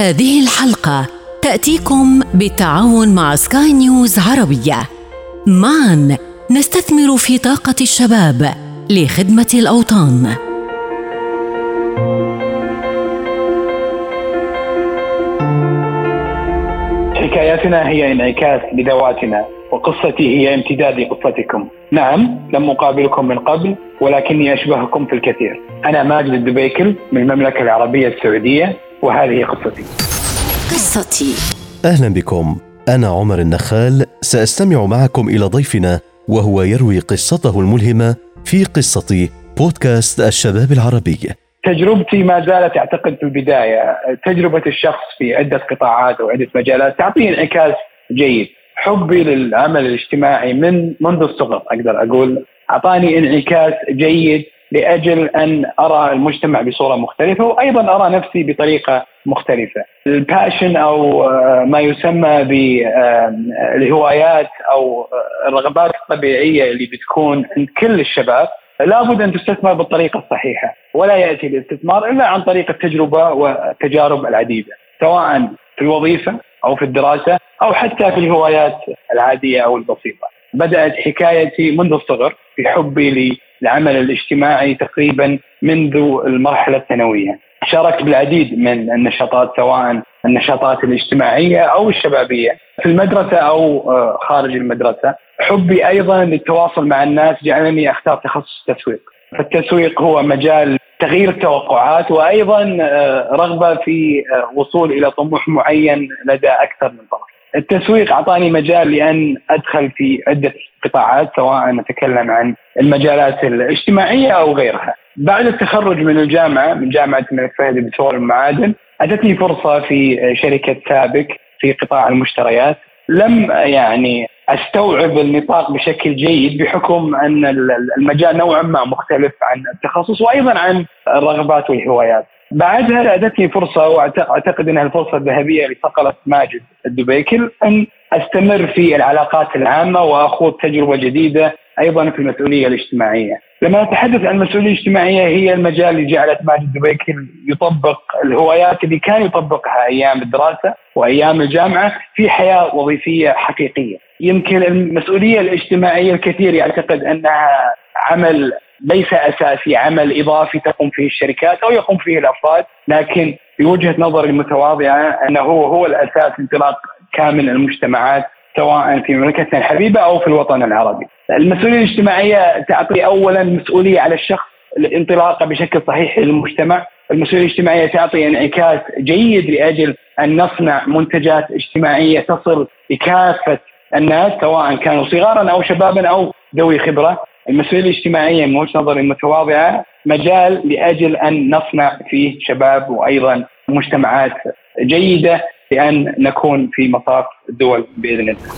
هذه الحلقة تأتيكم بالتعاون مع سكاي نيوز عربية. معا نستثمر في طاقة الشباب لخدمة الأوطان. حكاياتنا هي انعكاس لذواتنا وقصتي هي امتداد لقصتكم. نعم لم أقابلكم من قبل ولكني أشبهكم في الكثير. أنا ماجد الدبيكل من المملكة العربية السعودية وهذه قصتي. قصتي. أهلا بكم. أنا عمر النخال. سأستمع معكم إلى ضيفنا وهو يروي قصته الملهمة في قصة بودكاست الشباب العربي. تجربتي ما زالت أعتقد في البداية. تجربة الشخص في عدة قطاعات أو عده مجالات تعطيه انعكاس جيد. حبي للعمل الاجتماعي من منذ الصغر أقدر أقول أعطاني انعكاس جيد لأجل أن أرى المجتمع بصورة مختلفة وأيضا أرى نفسي بطريقة مختلفة. الباشن أو آه، ما يسمى بالهوايات أو الرغبات الطبيعية اللي بتكون عند كل الشباب لابد أن تستثمر بالطريقة الصحيحة ولا يأتي الاستثمار إلا عن طريق التجربة والتجارب العديدة سواء في الوظيفة أو في الدراسة أو حتى في الهوايات العادية أو البسيطة. بدأت حكايتي منذ الصغر في حبي للعمل الاجتماعي تقريبا منذ المرحلة الثانوية. شاركت بالعديد من النشاطات سواء النشاطات الاجتماعية أو الشبابية في المدرسة أو آه، خارج المدرسة. حبي أيضا للتواصل مع الناس جعلني أختار تخصص التسويق. فالتسويق هو مجال تغيير التوقعات وأيضا آه، رغبة في آه، وصول إلى طموح معين لدى أكثر من طرف. التسويق أعطاني مجال لأن أدخل في عدة قطاعات سواء نتكلم عن المجالات الاجتماعية أو غيرها. بعد التخرج من الجامعة من جامعة الملك فهد بترول المعادن أتتني فرصة في شركة سابك في قطاع المشتريات لم يعني أستوعب النطاق بشكل جيد بحكم أن المجال نوعا ما مختلف عن التخصص وأيضا عن الرغبات والهوايات. بعدها اتتني فرصة واعتقد إنها الفرصة الذهبية لصقلة ماجد الدبيكل أن أستمر في العلاقات العامة وأخوض تجربة جديدة أيضا في المسؤولية الاجتماعية. لما نتحدث عن المسؤولية الاجتماعية هي المجال اللي جعلت ماجد دبيكل يطبق الهوايات اللي كان يطبقها أيام الدراسة وأيام الجامعة في حياة وظيفية حقيقية. يمكن المسؤولية الاجتماعية الكثير يعتقد أنها عمل ليس أساسي عمل إضافي تقوم فيه الشركات أو يقوم فيه الأفراد لكن في وجهة نظري المتواضعه أنه هو هو الأساس انطلاق كامل المجتمعات سواء في مملكتنا الحبيبة أو في الوطن العربي. المسؤولية الاجتماعية تعطي اولا مسؤولية على الشخص الانطلاق بشكل صحيح للمجتمع، المسؤولية الاجتماعية تعطي انعكاس جيد لأجل أن نصنع منتجات اجتماعية تصل لكافه الناس سواء كانوا صغارا أو شبابا أو ذوي خبرة، المسؤولية الاجتماعية من وجهه نظري المتواضعه مجال لأجل أن نصنع فيه شباب وأيضا مجتمعات جيدة لأن نكون في مطاف الدول بإذن الله.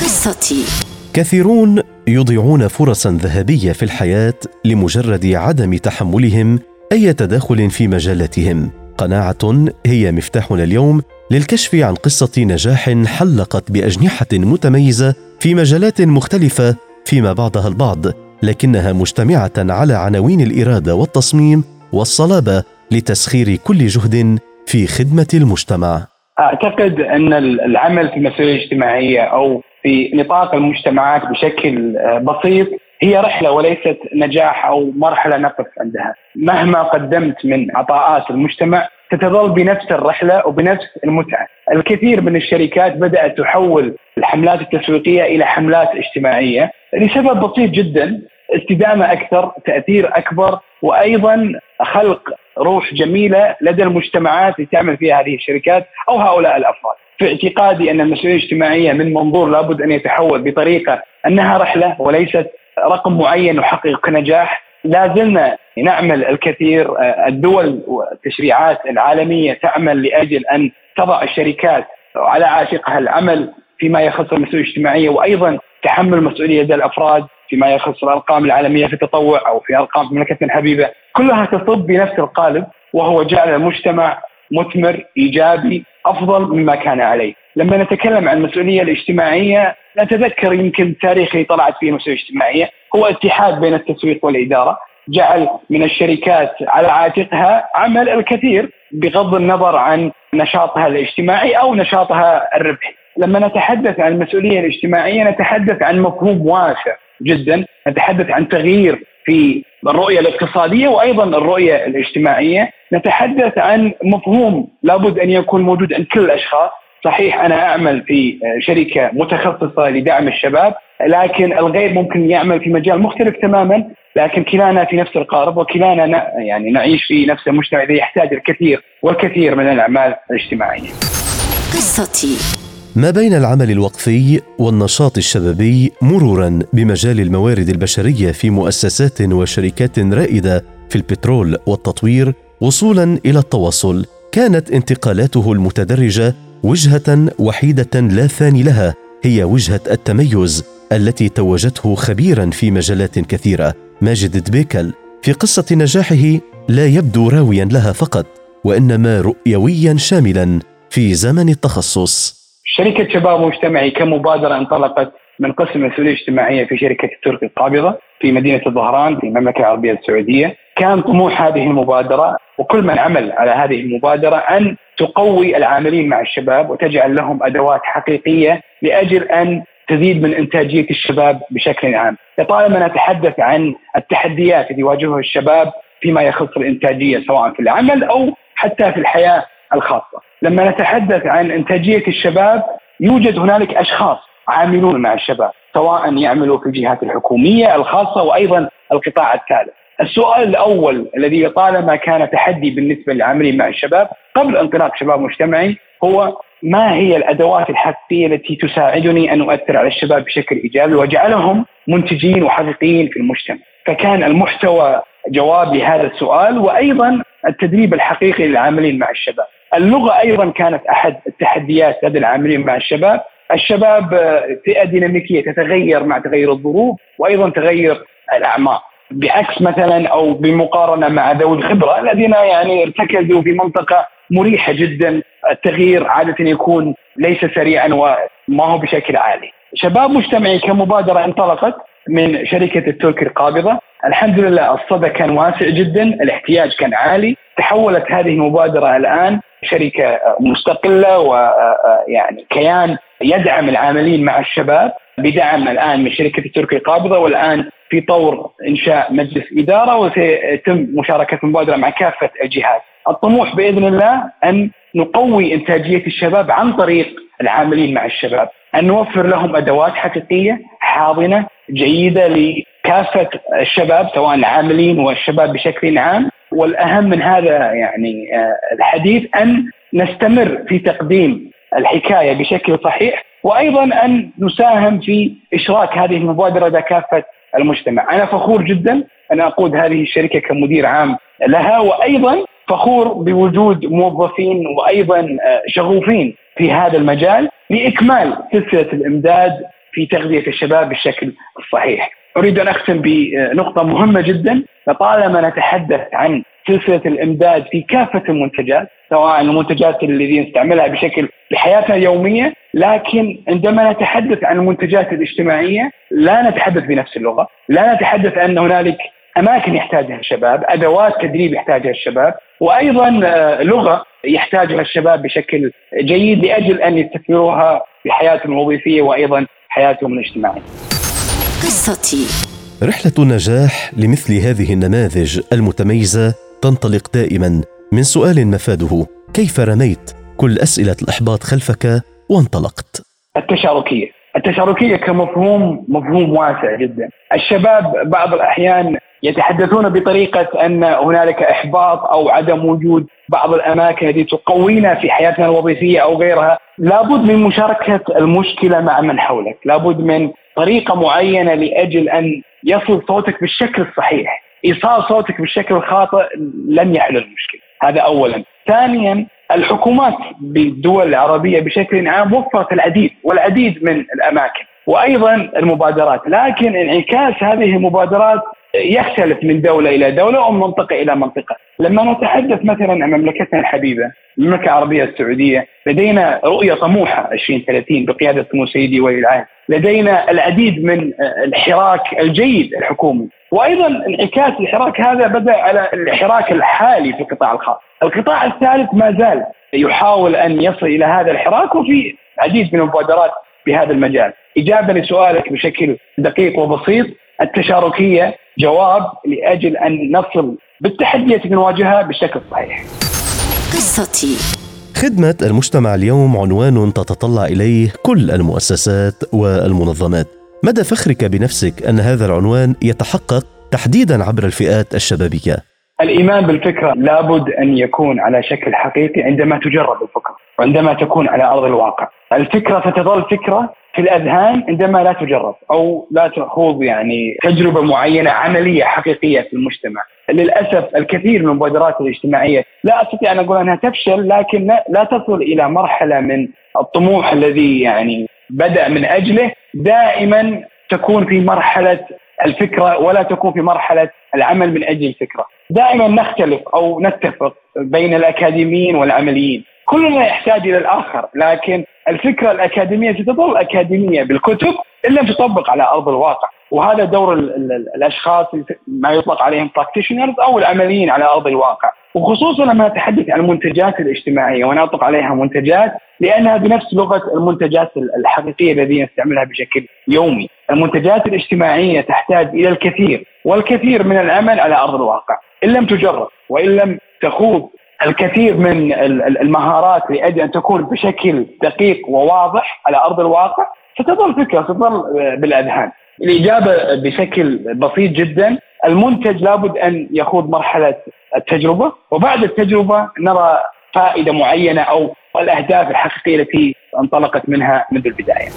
قصتي كثيرون يضيعون فرصا ذهبية في الحياة لمجرد عدم تحملهم أي تداخل في مجالاتهم قناعة هي مفتاحنا اليوم للكشف عن قصة نجاح حلقت بأجنحة متميزة في مجالات مختلفة فيما بعضها البعض لكنها مجتمعة على عناوين الإرادة والتصميم والصلابة لتسخير كل جهد في خدمة المجتمع. أعتقد أن العمل في المسؤوليه الاجتماعيه أو في نطاق المجتمعات بشكل آه، بسيط هي رحلة وليست نجاح أو مرحلة نقف عندها، مهما قدمت من عطاءات المجتمع ستظل بنفس الرحلة وبنفس المتعة. الكثير من الشركات بدأت تحول الحملات التسويقية إلى حملات اجتماعية لسبب بسيط جدا استدامة أكثر، تأثير أكبر وأيضا خلق روح جميلة لدى المجتمعات اللي تعمل فيها هذه الشركات أو هؤلاء الأفراد. في اعتقادي أن المسؤولية الاجتماعية من منظور لابد أن يتحول بطريقة أنها رحلة وليست رقم معين نحقق نجاح لا زلنا نعمل الكثير الدول والتشريعات العالمية تعمل لأجل أن تضع الشركات على عاتقها العمل فيما يخص المسؤولية الاجتماعية وأيضا تحمل مسؤولية لدى الأفراد فيما يخص الأرقام العالمية في التطوع أو في أرقام في مملكتنا الحبيبة. كلها تصب بنفس القالب وهو جعل المجتمع مثمر إيجابي أفضل مما كان عليه. لما نتكلم عن المسؤولية الاجتماعية نتذكر يمكن التاريخ اللي طلعت فيه المسؤوليه الاجتماعيه هو اتحاد بين التسويق والإدارة جعل من الشركات على عاتقها عمل الكثير بغض النظر عن نشاطها الاجتماعي أو نشاطها الربحي. لما نتحدث عن المسؤولية الاجتماعية نتحدث عن مفهوم واسع جدا، نتحدث عن تغيير في الرؤية الاقتصادية وأيضا الرؤية الاجتماعية، نتحدث عن مفهوم لابد أن يكون موجود عند كل الأشخاص، صحيح أنا أعمل في شركة متخصصة لدعم الشباب لكن الغير ممكن يعمل في مجال مختلف تماما لكن كلانا في نفس القارب وكلانا يعني نعيش في نفس المجتمع الذي يحتاج الكثير والكثير من الأعمال الاجتماعية. قصتي ما بين العمل الوقفي والنشاط الشبابي مرورا بمجال الموارد البشرية في مؤسسات وشركات رائدة في البترول والتطوير وصولا إلى التواصل كانت انتقالاته المتدرجة وجهة وحيدة لا ثاني لها هي وجهة التميز التي توجته خبيرا في مجالات كثيرة ماجد دبيكل. في قصة نجاحه لا يبدو راويا لها فقط وإنما رؤيويا شاملا في زمن التخصص. شركة شباب مجتمعي كمبادرة انطلقت من قسم المسؤوليه الاجتماعيه في شركة التركي القابضة في مدينة الظهران في المملكة العربية السعودية، كان طموح هذه المبادرة وكل من عمل على هذه المبادرة أن تقوي العاملين مع الشباب وتجعل لهم أدوات حقيقية لأجل أن تزيد من إنتاجية الشباب بشكل عام، لطالما نتحدث عن التحديات التي يواجهها الشباب فيما يخص الإنتاجية سواء في العمل أو حتى في الحياة الخاصة. لما نتحدث عن إنتاجية الشباب يوجد هنالك أشخاص عاملون مع الشباب سواء يعملوا في الجهات الحكومية الخاصة وأيضا القطاع الثالث. السؤال الأول الذي طالما كان تحدي بالنسبة للعاملين مع الشباب قبل انطلاق شباب مجتمعي هو ما هي الأدوات الحقيقية التي تساعدني أن أؤثر على الشباب بشكل إيجابي واجعلهم منتجين وحقيقيين في المجتمع. فكان المحتوى جواب لهذا السؤال وأيضا التدريب الحقيقي للعاملين مع الشباب. اللغة أيضا كانت أحد التحديات لدى العاملين مع الشباب الشباب فئة ديناميكية تتغير مع تغير الظروف وأيضا تغير الاعمار بعكس مثلا أو بمقارنة مع ذوي الخبرة الذين يعني ارتكزوا في منطقة مريحة جدا. التغيير عادة يكون ليس سريعا وما هو بشكل عالي. شباب مجتمعي كمبادرة انطلقت من شركة التركي القابضة، الحمد لله الصدى كان واسع جدا، الاحتياج كان عالي، تحولت هذه المبادرة الآن شركة مستقلة ويعني كيان يدعم العاملين مع الشباب. بدعم الآن من شركة التركي القابضة والآن في طور إنشاء مجلس إدارة وسيتم مشاركة المبادره مع كافة الجهات. الطموح بإذن الله أن نقوي إنتاجية الشباب عن طريق العاملين مع الشباب، أن نوفر لهم أدوات حقيقية حاضنة جيدة لكافة الشباب سواء العاملين والشباب بشكل عام والأهم من هذا يعني آه، الحديث أن نستمر في تقديم الحكاية بشكل صحيح وأيضا أن نساهم في إشراك هذه المبادرة لدى كافة المجتمع، أنا فخور جدا أن أقود هذه الشركة كمدير عام لها وأيضا فخور بوجود موظفين وأيضا آه، شغوفين في هذا المجال لإكمال سلسلة الإمداد في تغذية الشباب بالشكل الصحيح. أريد أن أختم بنقطة مهمة جدا لطالما نتحدث عن سلسلة الامداد في كافة المنتجات سواء المنتجات التي نستعملها بشكل بحياتنا اليومية لكن عندما نتحدث عن المنتجات الاجتماعية لا نتحدث بنفس اللغة، لا نتحدث أن هنالك أماكن يحتاجها الشباب، أدوات تدريب يحتاجها الشباب، وأيضا آه، لغة يحتاجها الشباب بشكل جيد لأجل أن يستثمروها في حياتهم الوظيفية وأيضا حياتهم الاجتماعية. قصتي. رحلة النجاح لمثل هذه النماذج المتميزة تنطلق دائما من سؤال مفاده كيف رميت كل أسئلة الإحباط خلفك وانطلقت؟ التشاركية. التشاركية كمفهوم مفهوم واسع جدا. الشباب بعض الأحيان يتحدثون بطريقة أن هنالك إحباط أو عدم وجود بعض الأماكن التي تقوينا في حياتنا الوظيفية أو غيرها. لابد من مشاركة المشكلة مع من حولك. لابد من طريقة معينة لأجل أن يصل صوتك بالشكل الصحيح. إيصال صوتك بالشكل الخاطئ لن يحل المشكلة. هذا اولا. ثانيا الحكومات بالدول العربية بشكل عام وفرت العديد والعديد من الأماكن وأيضا المبادرات. لكن انعكاس هذه المبادرات يختلف من دولة إلى دولة ومن منطقة إلى منطقة، لما نتحدث مثلا عن مملكتنا الحبيبة، المملكة العربية السعودية، لدينا رؤية طموحة 2030 بقيادة سمو سيدي ولي العهد، لدينا العديد من الحراك الجيد الحكومي، وأيضا انعكاس الحراك هذا بدأ على الحراك الحالي في القطاع الخاص. القطاع الثالث ما زال يحاول أن يصل إلى هذا الحراك وفي عديد من المبادرات بهذا المجال. إجابة لسؤالك بشكل دقيق وبسيط التشاركية جواب لأجل أن نصل بالتحديات اللي نواجهها بالشكل الصحيح. قصتي. خدمة المجتمع اليوم عنوان تتطلع إليه كل المؤسسات والمنظمات. مدى فخرك بنفسك أن هذا العنوان يتحقق تحديدا عبر الفئات الشبابية؟ الإيمان بالفكرة لابد أن يكون على شكل حقيقي عندما تجرب الفكرة وعندما تكون على أرض الواقع. الفكرة ستظل فكرة في الأذهان عندما لا تجرب أو لا تخوض يعني تجربة معينة عملية حقيقية في المجتمع للأسف الكثير من المبادرات الاجتماعية لا أستطيع أن أقول أنها تفشل لكن لا تصل إلى مرحلة من الطموح الذي يعني بدأ من أجله دائما تكون في مرحلة الفكرة ولا تكون في مرحلة العمل من أجل الفكرة. دائما نختلف أو نتفق بين الأكاديميين والعمليين. كلنا يحتاج إلى الآخر لكن الفكرة الأكاديمية ستظل اكاديميه بالكتب أن لم تطبق على أرض الواقع. وهذا دور الأشخاص ما يطلق عليهم براكتيشنرز أو العمليين على أرض الواقع وخصوصا لما نتحدث عن المنتجات الاجتماعية وأنا أطلق عليها منتجات لأنها بنفس لغة المنتجات الحقيقية التي نستعملها بشكل يومي. المنتجات الاجتماعية تحتاج إلى الكثير والكثير من العمل على أرض الواقع إن لم تجرب وإن لم تخوض الكثير من المهارات لأجل أن تكون بشكل دقيق وواضح على أرض الواقع ستظل فكرة ستظل بالأذهان. الإجابة بشكل بسيط جدا المنتج لابد أن يخوض مرحلة التجربة وبعد التجربة نرى فائدة معينة أو الأهداف الحقيقية التي انطلقت منها منذ البداية.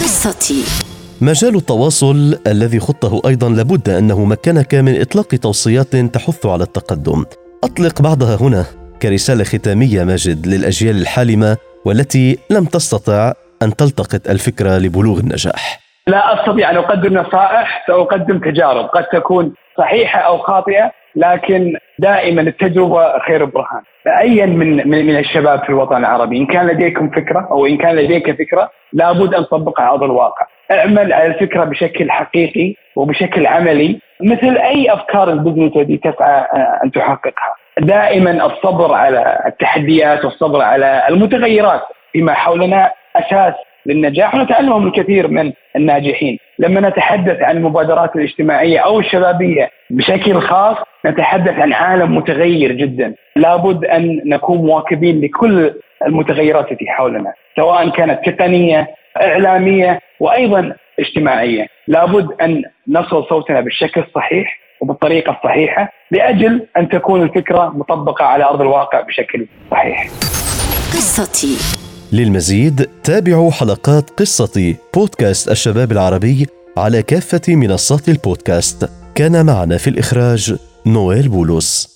قصتي مجال التواصل الذي خضته أيضا لابد أنه مكنك من إطلاق توصيات تحث على التقدم. أطلق بعضها هنا كرسالة ختامية ماجد للأجيال الحالمة والتي لم تستطع أن تلتقط الفكرة لبلوغ النجاح. لا أستطيع أن أقدم نصائح سأقدم تجارب قد تكون صحيحة أو خاطئة لكن دائما التجربة خير برهان. ايا من من الشباب في الوطن العربي إن كان لديكم فكرة أو إن كان لديك فكرة لابد أن تطبقها على أرض الواقع. اعمل على الفكرة بشكل حقيقي وبشكل عملي مثل أي أفكار البزنس التي تسعى آه، أن تحققها. دائما الصبر على التحديات والصبر على المتغيرات فيما حولنا أساس للنجاح ونتعلم من الكثير من الناجحين. لما نتحدث عن المبادرات الاجتماعية أو الشبابية بشكل خاص نتحدث عن عالم متغير جدا. لابد أن نكون مواكبين لكل المتغيرات التي حولنا سواء كانت تقنية إعلامية وأيضا اجتماعية. لابد أن نصل صوتنا بالشكل الصحيح وبالطريقة الصحيحة لأجل أن تكون الفكرة مطبقة على أرض الواقع بشكل صحيح. قصتي. للمزيد تابعوا حلقات قصة بودكاست الشباب العربي على كافة منصات البودكاست. كان معنا في الإخراج نويل بولس